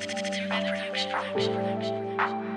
Through other action, action, action.